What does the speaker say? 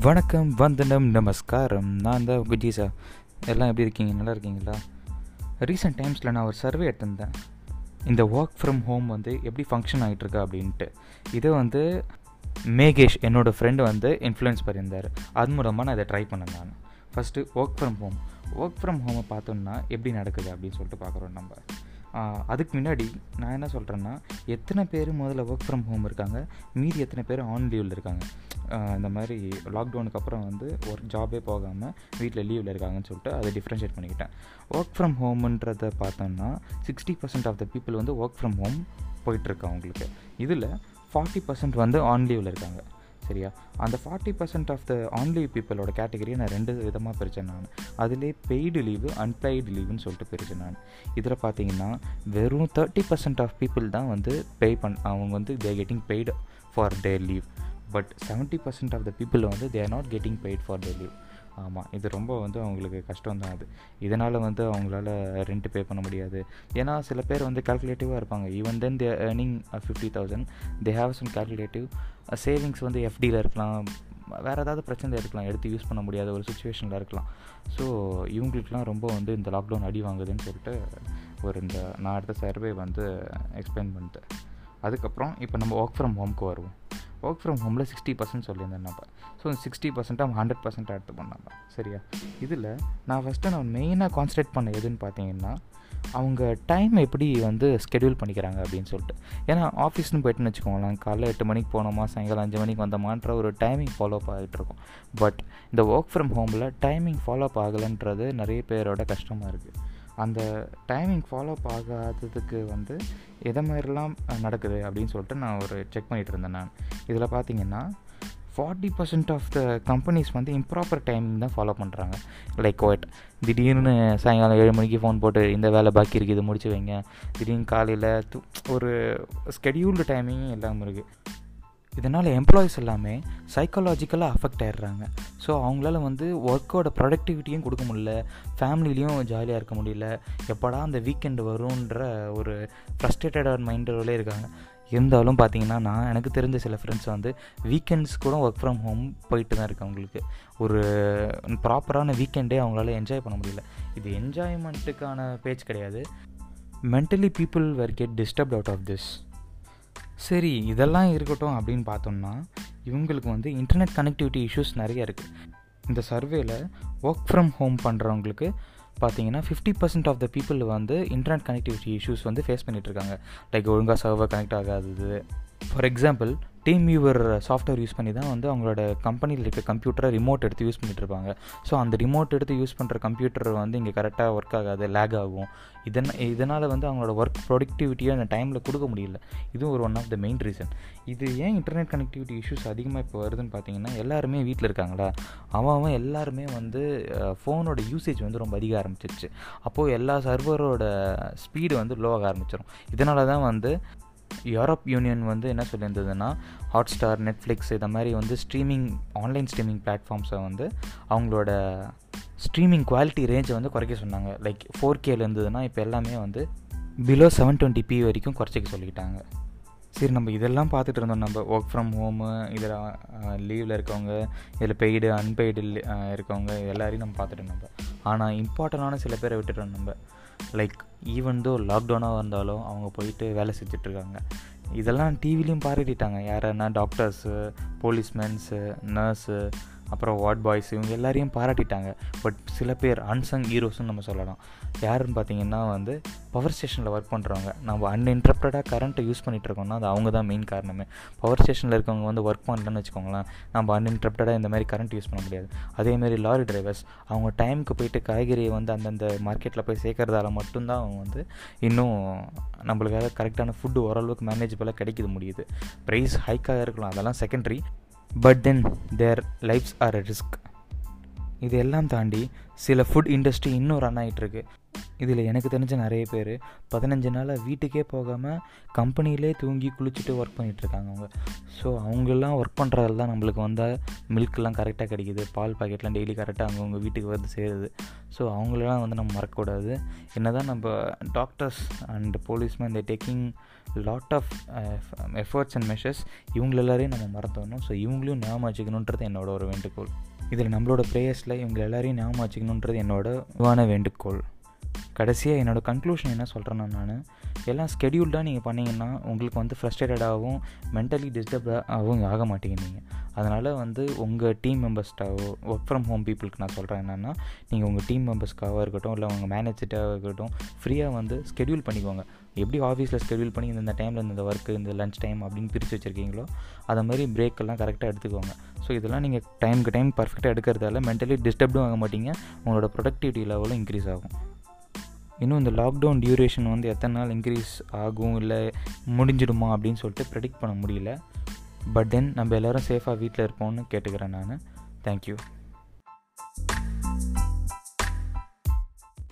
வணக்கம் வந்தனம் நமஸ்காரம். நான் தான் உங்கள் ஜீசா. எல்லாம் எப்படி இருக்கீங்க? நல்லா இருக்கீங்களா? ரீசெண்ட் டைம்ஸில் நான் ஒரு சர்வே எடுத்திருந்தேன். இந்த ஒர்க் ஃப்ரம் ஹோம் வந்து எப்படி ஃபங்க்ஷன் ஆகிட்டுருக்கா அப்படின்ட்டு. இதை வந்து மேகேஷ் என்னோடய ஃப்ரெண்டு வந்து இன்ஃப்ளூயன்ஸ் பண்ணியிருந்தார். அது மூலமாக நான் இதை ட்ரை பண்ணேன் நான். First work from home work from ஹோமை பார்த்தோம்னா எப்படி நடக்குது அப்படின்னு சொல்லிட்டு பார்க்குறோம் நம்ம. அதுக்கு முன்னாடி நான் என்ன சொல்கிறேன்னா எத்தனை பேர் முதல்ல ஒர்க் ஃப்ரம் ஹோம் இருக்காங்க? மீதி எத்தனை பேர் ஆன் லீவில் இருக்காங்க? இந்த மாதிரி லாக்டவுனுக்கு அப்புறம் வந்து ஒரு ஜாபே போகாமல் வீட்டில் லீவில் இருக்காங்கன்னு சொல்லிட்டு அதை டிஃப்ரென்ஷியேட் பண்ணிக்கிட்டேன். ஒர்க் ஃப்ரம் ஹோம்ன்றதை பார்த்தோம்னா sixty percent of the people வந்து ஒர்க் ஃப்ரம் ஹோம் போயிட்டுருக்கு அவங்களுக்கு இதில் ஃபார்ட்டி பர்சன்ட் வந்து ஆன் லீவில் இருக்காங்க. சரியா? அந்த forty percent of the only பீப்புளோட கேட்டகரியை நான் ரெண்டு விதமாக பிரித்தேன் நான். அதிலே பெய்டு லீவு அன்பெய்டு லீவுன்னு சொல்லிட்டு பிரித்தேன் நான். இதில் பார்த்தீங்கன்னா வெறும் தேர்ட்டி பர்சன்ட் ஆஃப் பீப்புள் தான் வந்து பே பண் அவங்க வந்து they getting paid for day leave but seventy percent of the people வந்து they are not getting paid for day leave ஆமாம் இது ரொம்ப வந்து அவங்களுக்கு கஷ்டம் தான் அது. இதனால் வந்து அவங்களால ரெண்ட் பே பண்ண முடியாது. ஏன்னா சில பேர் வந்து கால்குலேட்டிவாக இருப்பாங்க. Even then they earning fifty thousand they have some calculative savings வந்து எஃப்டியில் இருக்கலாம். வேறு ஏதாவது பிரச்சனை இருக்கலாம். எடுத்து யூஸ் பண்ண முடியாத ஒரு சுச்சுவேஷனில் இருக்கலாம். ஸோ இவங்களுக்குலாம் ரொம்ப வந்து இந்த லாக்டவுன் அடி வாங்குதுன்னு சொல்லிட்டு ஒரு இந்த நான் எடுத்த சர்வே வந்து எக்ஸ்பிளைன் பண்ணிட்டேன். அதுக்கப்புறம் இப்போ நம்ம ஒர்க் ஃப்ரம் ஹோம்க்கு வருவோம். ஒர்க் ஃப்ரம் ஹோமில் சிக்ஸ்டி பர்சன்ட் சொல்லியிருந்தேன் நம்ம ஸோ சிக்ஸ்டி அவன் ஹண்ட்ரட் பர்சன்ட் எடுத்து பண்ணாங்க. சரியா? இதில் நான் ஃபஸ்ட்டு நான் மெயினாக கான்சன்ட்ரேட் பண்ண எதுன்னு பார்த்தீங்கன்னா அவங்க டைம் எப்படி வந்து ஸ்கெடியூல் பண்ணிக்கிறாங்க அப்படின்னு சொல்லிட்டு. ஏன்னா ஆஃபீஸ்னு போயிட்டுன்னு வச்சுக்கோங்களேன் காலைல எட்டு மணிக்கு போனோமா சாயங்காலம் அஞ்சு மணிக்கு வந்தோமான்ற ஒரு டைமிங் ஃபாலோ அப் ஆகிட்டு இருக்கும். பட் இந்த ஒர்க் ஃப்ரம் ஹோமில் டைமிங் ஃபாலோ அப் ஆகலைன்றது நிறைய பேரோட கஷ்டமாக இருக்குது அந்த டைமிங் ஃபாலோ அப் ஆகாததுக்கு வந்து எதை மாதிரிலாம் நடக்குது அப்படின்னு சொல்லிட்டு நான் ஒரு செக் பண்ணிகிட்டு இருந்தேன் நான். இதில் பார்த்தீங்கன்னா forty percent of the companies வந்து இம்ப்ராப்பர் டைமிங் தான் ஃபாலோ பண்ணுறாங்க லைக் வாட் திடீர்னு சாயங்காலம் ஏழு மணிக்கு ஃபோன் போட்டு இந்த வேலை பாக்கி இருக்குது இதை முடிச்சு வைங்க. திடீர்னு காலையில் து ஒரு ஸ்கெடியூல்டு டைமிங் எல்லாமே இருக்குது இதனால் எம்ப்ளாயிஸ் எல்லாமே சைக்காலஜிக்கலாக அஃபெக்ட் ஆகிடுறாங்க ஸோ அவங்களால வந்து ஒர்க்கோட ப்ரொடக்டிவிட்டியும் கொடுக்க முடியல ஃபேமிலிலையும் ஜாலியாக இருக்க முடியல எப்படா அந்த வீக்கெண்டு வரும்ன்ற ஒரு ஃப்ரஸ்ட்ரேட்டடான மைண்டோடலே இருக்காங்க. இருந்தாலும் பார்த்தீங்கன்னா நான் எனக்கு தெரிஞ்ச சில ஃப்ரெண்ட்ஸ் வந்து வீக்கெண்ட்ஸ் கூட ஒர்க் ஃப்ரம் ஹோம் போயிட்டு தான் இருக்கு அவங்களுக்கு. ஒரு ப்ராப்பரான வீக்கெண்டே அவங்களால என்ஜாய் பண்ண முடியல. இது என்ஜாய்மெண்ட்டுக்கான பேச்சு கிடையாது. Mentally people were get disturbed out of this சரி இதெல்லாம் இருக்கட்டும் அப்படின்னு பார்த்தோம்னா இவங்களுக்கு வந்து இன்டர்நெட் கனெக்டிவிட்டி இஷ்யூஸ் நிறைய இருக்குது இந்த சர்வேல ஒர்க் ஃப்ரம் ஹோம் பண்ணுறவங்களுக்கு பார்த்தீங்கன்னா fifty percent of the people வந்து இன்டர்நெட் கனெக்டிவிட்டி இஷ்யூஸ் வந்து ஃபேஸ் பண்ணிகிட்ருக்காங்க லைக் ஒழுங்காக சர்வர் கனெக்ட் ஆகாதது. For example team viewer software use பண்ணி தான் வந்து அவங்களோட கம்பெனியில் இருக்க கம்ப்யூட்டரை ரிமோட் எடுத்து யூஸ் பண்ணிட்டுருப்பாங்க ஸோ அந்த ரிமோட் எடுத்து யூஸ் பண்ணுற கம்ப்யூட்டர் வந்து இங்கே கரெக்டாக ஒர்க் ஆகாது லேக் ஆகும். இதன் இதனால் வந்து அவங்களோட ஒர்க் ப்ரொடக்டிவிட்டியை அந்த டைமில் கொடுக்க முடியல. இதுவும் ஒரு one of the main reason இது ஏன் இன்டர்நெட் கனெக்டிவிட்டி இஷ்யூஸ் அதிகமாக இப்போ வருதுன்னு பார்த்தீங்கன்னா எல்லாருமே வீட்டில் இருக்காங்களா? அவன் அவன் எல்லாருமே வந்து ஃபோனோட யூசேஜ் வந்து ரொம்ப அதிக ஆரம்பிச்சிருச்சு. அப்போது எல்லா சர்வரோட ஸ்பீடு வந்து லோ ஆக ஆரம்பிச்சிடும் இதனால தான் வந்து யூரோப் யூனியன் வந்து என்ன சொல்லியிருந்ததுன்னா ஹாட் ஸ்டார் நெட்ஃப்ளிக்ஸ் இதை மாதிரி வந்து ஸ்ட்ரீமிங் ஆன்லைன் ஸ்ட்ரீமிங் பிளாட்ஃபார்ம்ஸை வந்து அவங்களோட ஸ்ட்ரீமிங் குவாலிட்டி ரேஞ்சை வந்து குறைக்க சொன்னாங்க. லைக் ஃபோர் கேல இருந்ததுன்னா இப்போ எல்லாமே வந்து பிலோ செவன் டுவெண்ட்டி பி வரைக்கும் குறைச்சிக்க சொல்லிக்கிட்டாங்க சரி நம்ம இதெல்லாம் பார்த்துட்டு இருந்தோம். நம்ம ஒர்க் ஃப்ரம் ஹோமு இதில் லீவில் இருக்கவங்க இதில் பெய்டு அன்பெய்டு இருக்கவங்க எல்லாரையும் நம்ம பார்த்துட்டு இருந்தோம். ஆனால் இம்பார்ட்டண்டான சில பேரை விட்டுட்டோம் நம்ம. லைக் ஈவன் தோ லாக்டவுனாக இருந்தாலும் அவங்க போயிட்டு வேலை செஞ்சிட்ருக்காங்க. இதெல்லாம் டிவிலையும் பாராட்டிட்டாங்க. யாருன்னா டாக்டர்ஸு போலீஸ்மேன்ஸு நர்ஸு அப்புறம் வார்ட் பாய்ஸ் இவங்க எல்லாரையும் பாராட்டிட்டாங்க. பட் சில பேர் அன்சங் ஹீரோஸ்னு நம்ம சொல்லலாம். யாருன்னு பார்த்தீங்கன்னா வந்து பவர் ஸ்டேஷனில் ஒர்க் பண்ணுறவங்க நம்ம அன்இன்டரப்டடாக கரண்ட்டை யூஸ் பண்ணிகிட்டு இருக்கோம்னா அது அவங்க தான் மெயின் காரணமே. பவர் ஸ்டேஷனில் இருக்கவங்க வந்து ஒர்க் பண்ணலன்னு வச்சுக்கோங்களேன் நம்ம அன்இன்டரப்டடாக இந்த மாதிரி கரண்ட் யூஸ் பண்ண முடியாது. அதேமாரி லாரி டிரைவர்ஸ் அவங்க டைமுக்கு போயிட்டு காய்கறியை வந்து அந்தந்த மார்க்கெட்டில் போய் சேர்க்கறதால மட்டும்தான் அவங்க வந்து இன்னும் நம்மளுக்காக கரெக்டான ஃபுட்டு ஓரளவுக்கு மேனேஜபிளாக கிடைக்கிது முடியுது. ப்ரைஸ் ஹைக்காக இருக்கலாம். அதெல்லாம் secondary but then their lifes are a risk இது எல்லாம் தாண்டி சில ஃபுட் இண்டஸ்ட்ரி இன்னும் ரன் ஆகிட்டுருக்கு இதில் எனக்கு தெரிஞ்ச நிறைய பேர் பதினஞ்சு நாளாக வீட்டுக்கே போகாமல் கம்பெனிலே தூங்கி குளிச்சுட்டு ஒர்க் பண்ணிகிட்ருக்காங்க அவங்க. ஸோ அவங்கெல்லாம் ஒர்க் பண்ணுறதால தான் நம்மளுக்கு வந்தால் மில்க்லாம் கரெக்டாக கிடைக்கிது. பால் பாக்கெட்லாம் டெய்லி கரெக்டாக அவங்கவுங்க வீட்டுக்கு வந்து சேருது. ஸோ அவங்களெல்லாம் வந்து நம்ம மறக்கக்கூடாது. என்ன தான் நம்ம டாக்டர்ஸ் அண்ட் போலீஸ்மேன் இந்த taking lot of efforts and measures இவங்க எல்லாரையும் நம்ம மறந்துடணும். ஸோ இவங்களையும் ஞாபகம் வச்சுக்கணுன்றது என்னோட ஒரு வேண்டுகோள். இதில் நம்மளோட ப்ரேயர்ஸில் இவங்க எல்லாரையும் ஞாபகம் வச்சுக்கணுன்றது என்னோட வான வேண்டுகோள். கடைசியாக என்னோடய கன்க்ளூஷன் என்ன சொல்கிறேன்னா நான் எல்லாம் ஸ்கெடியூல்டாக நீங்கள் பண்ணிங்கன்னா உங்களுக்கு வந்து ஃப்ரஸ்ட்ரேட்டடாகவும் மென்டலி டிஸ்டர்பாகவும் ஆக மாட்டேங்கிறீங்க அதனால் வந்து உங்கள் டீம் மெம்பர்ஸ்டாவோ ஒர்க் ஃப்ரம் ஹோம் பீப்புளுக்கு நான் சொல்கிறேன் என்னென்னா நீங்கள் உங்கள் டீம் மெம்பர்ஸ்க்காக இருக்கட்டும் இல்லை உங்கள் மேனேஜர்ட்டாக இருக்கட்டும் ஃப்ரீயாக வந்து ஸ்கெடியூல் பண்ணிக்கோங்க. எப்படி ஆஃபீஸில் ஸ்கெடியூல் பண்ணி இந்த டைமில் இந்த ஒர்க்கு இந்த லஞ்ச் டைம் அப்படின்னு பிரித்து வச்சுருக்கீங்களோ அதை மாதிரி பிரேக்கெல்லாம் கரெக்டாக எடுத்துக்கோங்க. ஸோ இதெல்லாம் நீங்கள் டைமுக்கு டைம் பர்ஃபெக்டாக எடுக்கிறதால மென்டலி டிஸ்டர்ப்டும் ஆக மாட்டீங்க. உங்களோட ப்ரொடக்டிவிட்டி லெவலும் இன்க்ரீஸ் ஆகும். இன்னும் இந்த லாக்டவுன் டியூரேஷன் வந்து எத்தனை நாள் இன்க்ரீஸ் ஆகும் இல்லை முடிஞ்சிடுமா அப்படின்னு சொல்லிட்டு ப்ரெடிக்ட் பண்ண முடியல. பட் தென் நம்ம எல்லோரும் சேஃபாக வீட்டில் இருப்போம்னு கேட்டுக்கிறேன் நான். தேங்க்யூ